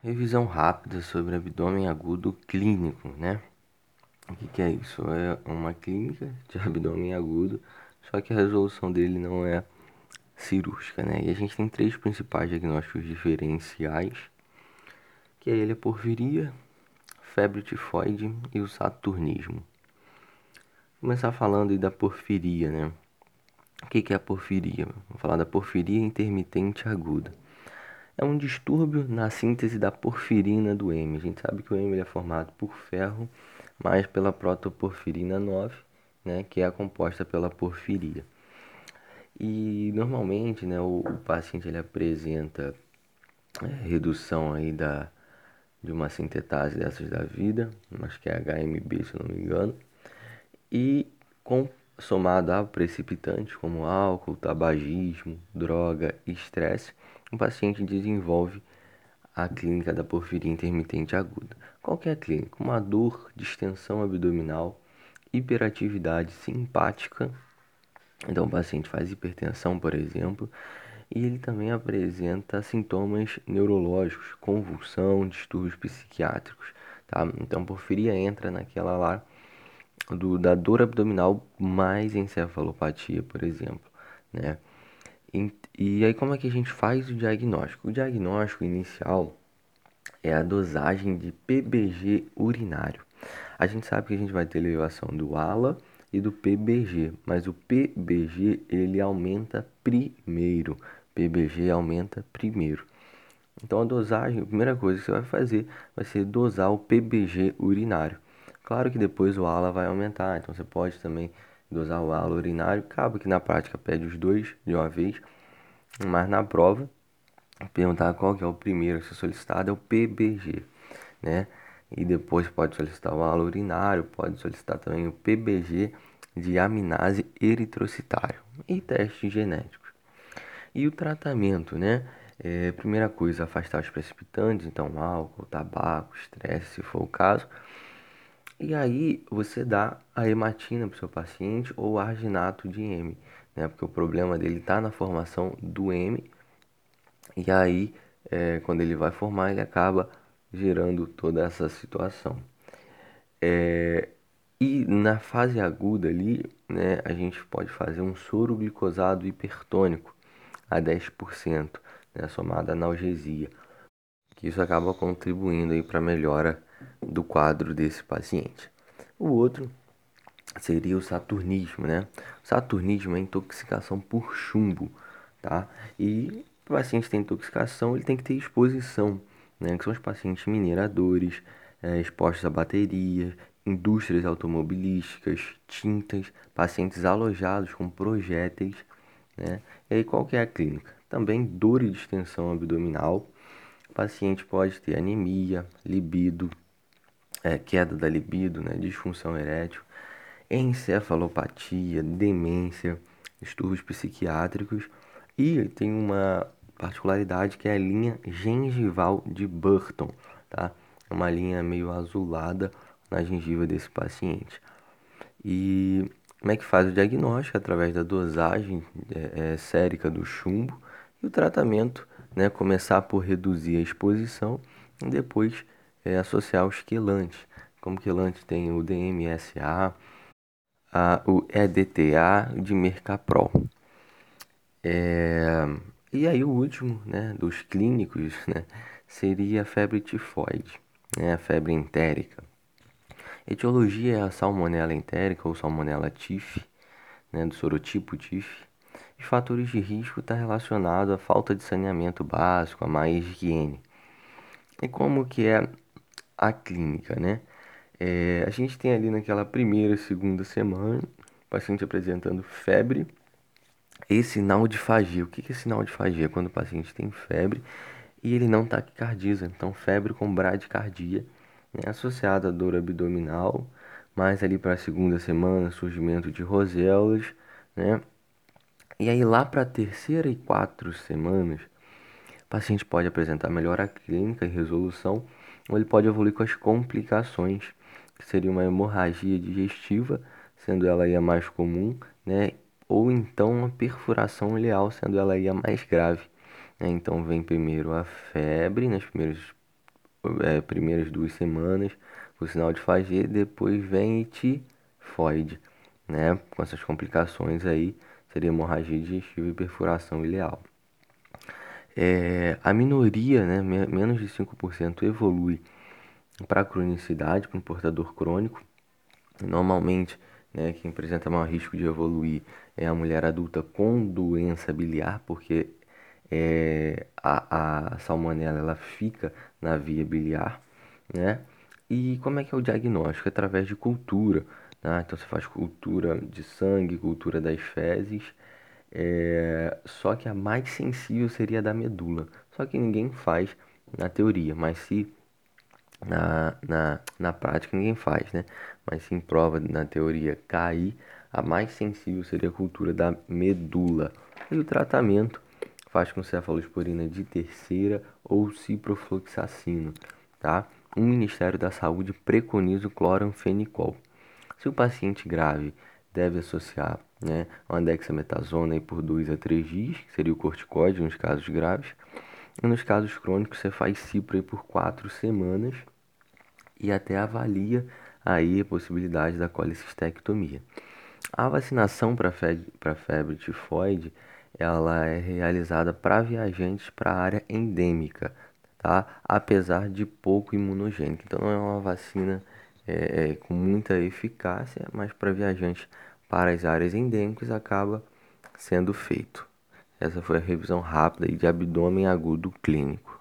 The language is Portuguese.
Revisão rápida sobre abdômen agudo clínico, né? O que, que é isso? É uma clínica de abdômen agudo, só que a resolução dele não é cirúrgica, né? E a gente tem três principais diagnósticos diferenciais, que é ele a porfiria, febre tifoide e o saturnismo. Vou começar falando da porfiria, né? O que, que é a porfiria? Vou falar da porfiria intermitente aguda é um distúrbio na síntese da porfirina do M. A gente sabe que o M é formado por ferro, mais pela protoporfirina 9, né, que é composta pela porfiria. E normalmente, né, o, o paciente ele apresenta é, redução aí da, de uma sintetase dessas da vida, acho que é HMB, se não me engano, e com, somado a precipitantes como álcool, tabagismo, droga e estresse, o paciente desenvolve a clínica da porfiria intermitente aguda. Qual é a clínica? Uma dor, distensão abdominal, hiperatividade simpática. Então o paciente faz hipertensão, por exemplo, e ele também apresenta sintomas neurológicos, convulsão, distúrbios psiquiátricos, tá? Então porfiria entra naquela lá do, da dor abdominal mais encefalopatia, por exemplo, né? E, e aí como é que a gente faz o diagnóstico? O diagnóstico inicial é a dosagem de PBG urinário. A gente sabe que a gente vai ter elevação do ALA e do PBG, mas o PBG ele aumenta primeiro. PBG aumenta primeiro. Então a dosagem, a primeira coisa que você vai fazer vai ser dosar o PBG urinário. Claro que depois o ALA vai aumentar, então você pode também dosar o halo urinário. Acaba que na prática pede os dois de uma vez, mas na prova, perguntar qual que é o primeiro a ser solicitado é o PBG, né? E depois pode solicitar o halo urinário, pode solicitar também o PBG de aminase eritrocitário e testes genéticos. E o tratamento, né? É, primeira coisa, afastar os precipitantes, então álcool, tabaco, estresse, se for o caso e aí você dá a hematina para o seu paciente ou arginato de M, né? Porque o problema dele está na formação do M. E aí, é, quando ele vai formar, ele acaba gerando toda essa situação. É, e na fase aguda ali, né, a gente pode fazer um soro glicosado hipertônico a 10%, né, somado à analgesia, que isso acaba contribuindo aí para melhora do quadro desse paciente. O outro seria o saturnismo, né? Saturnismo é intoxicação por chumbo, tá? E o paciente tem intoxicação, ele tem que ter exposição, né? Que são os pacientes mineradores, é, expostos a baterias, indústrias automobilísticas, tintas, pacientes alojados com projéteis, né? E aí qual que é a clínica? Também dor e distensão abdominal. O paciente pode ter anemia, libido, é, queda da libido, né, disfunção erétil, encefalopatia, demência, distúrbios psiquiátricos e tem uma particularidade que é a linha gengival de Burton, tá? É uma linha meio azulada na gengiva desse paciente. E como é que faz o diagnóstico? Através da dosagem é, é, sérica do chumbo e o tratamento, né? Começar por reduzir a exposição e depois é, associar os quelantes. Como quelante tem o DMSA, a, o EDTA de Mercaprol. É, e aí o último, né, dos clínicos, né, seria a febre tifoide, né, a febre entérica. Etiologia é a salmonela entérica ou salmonela tif, né, do sorotipo tif. Os fatores de risco está relacionado à falta de saneamento básico, a má higiene. E como que é a clínica, né? É, a gente tem ali naquela primeira, segunda semana, o paciente apresentando febre e sinal de fagia. O que é sinal de fagia? Quando o paciente tem febre e ele não taquicardiza. Então, febre com bradicardia, né? associada à dor abdominal, mais ali para a segunda semana, surgimento de roselas, né? E aí lá para a terceira e quatro semanas, o paciente pode apresentar melhora clínica e resolução ele pode evoluir com as complicações, que seria uma hemorragia digestiva, sendo ela aí a mais comum, né? Ou então uma perfuração ileal, sendo ela aí a mais grave. Né? Então vem primeiro a febre, nas primeiras é, primeiras duas semanas com sinal de fazer, depois vem tifoide, né? Com essas complicações aí, seria hemorragia digestiva e perfuração ileal. É, a minoria, né, menos de 5% evolui para cronicidade, para um portador crônico. Normalmente, né, quem apresenta maior risco de evoluir é a mulher adulta com doença biliar, porque é, a, a salmonela ela fica na via biliar, né? E como é que é o diagnóstico? Através de cultura, né? Então você faz cultura de sangue, cultura das fezes, é, só que a mais sensível seria a da medula. Só que ninguém faz na teoria, mas se na, na, na prática ninguém faz, né? Mas se em prova na teoria cair, a mais sensível seria a cultura da medula. E o tratamento faz com cefalosporina de terceira ou ciprofloxacino, tá? O Ministério da Saúde preconiza o cloranfenicol. Se o paciente grave deve associar né, uma dexametasona por 2 a 3 dias, que seria o corticóide nos casos graves. E nos casos crônicos você faz cipro por 4 semanas e até avalia aí a possibilidade da colicistectomia. A vacinação para febre, febre tifoide ela é realizada para viajantes para a área endêmica, tá? apesar de pouco imunogênica. Então não é uma vacina é, com muita eficácia, mas para viajantes para as áreas endêmicas acaba sendo feito. Essa foi a revisão rápida de abdômen agudo clínico.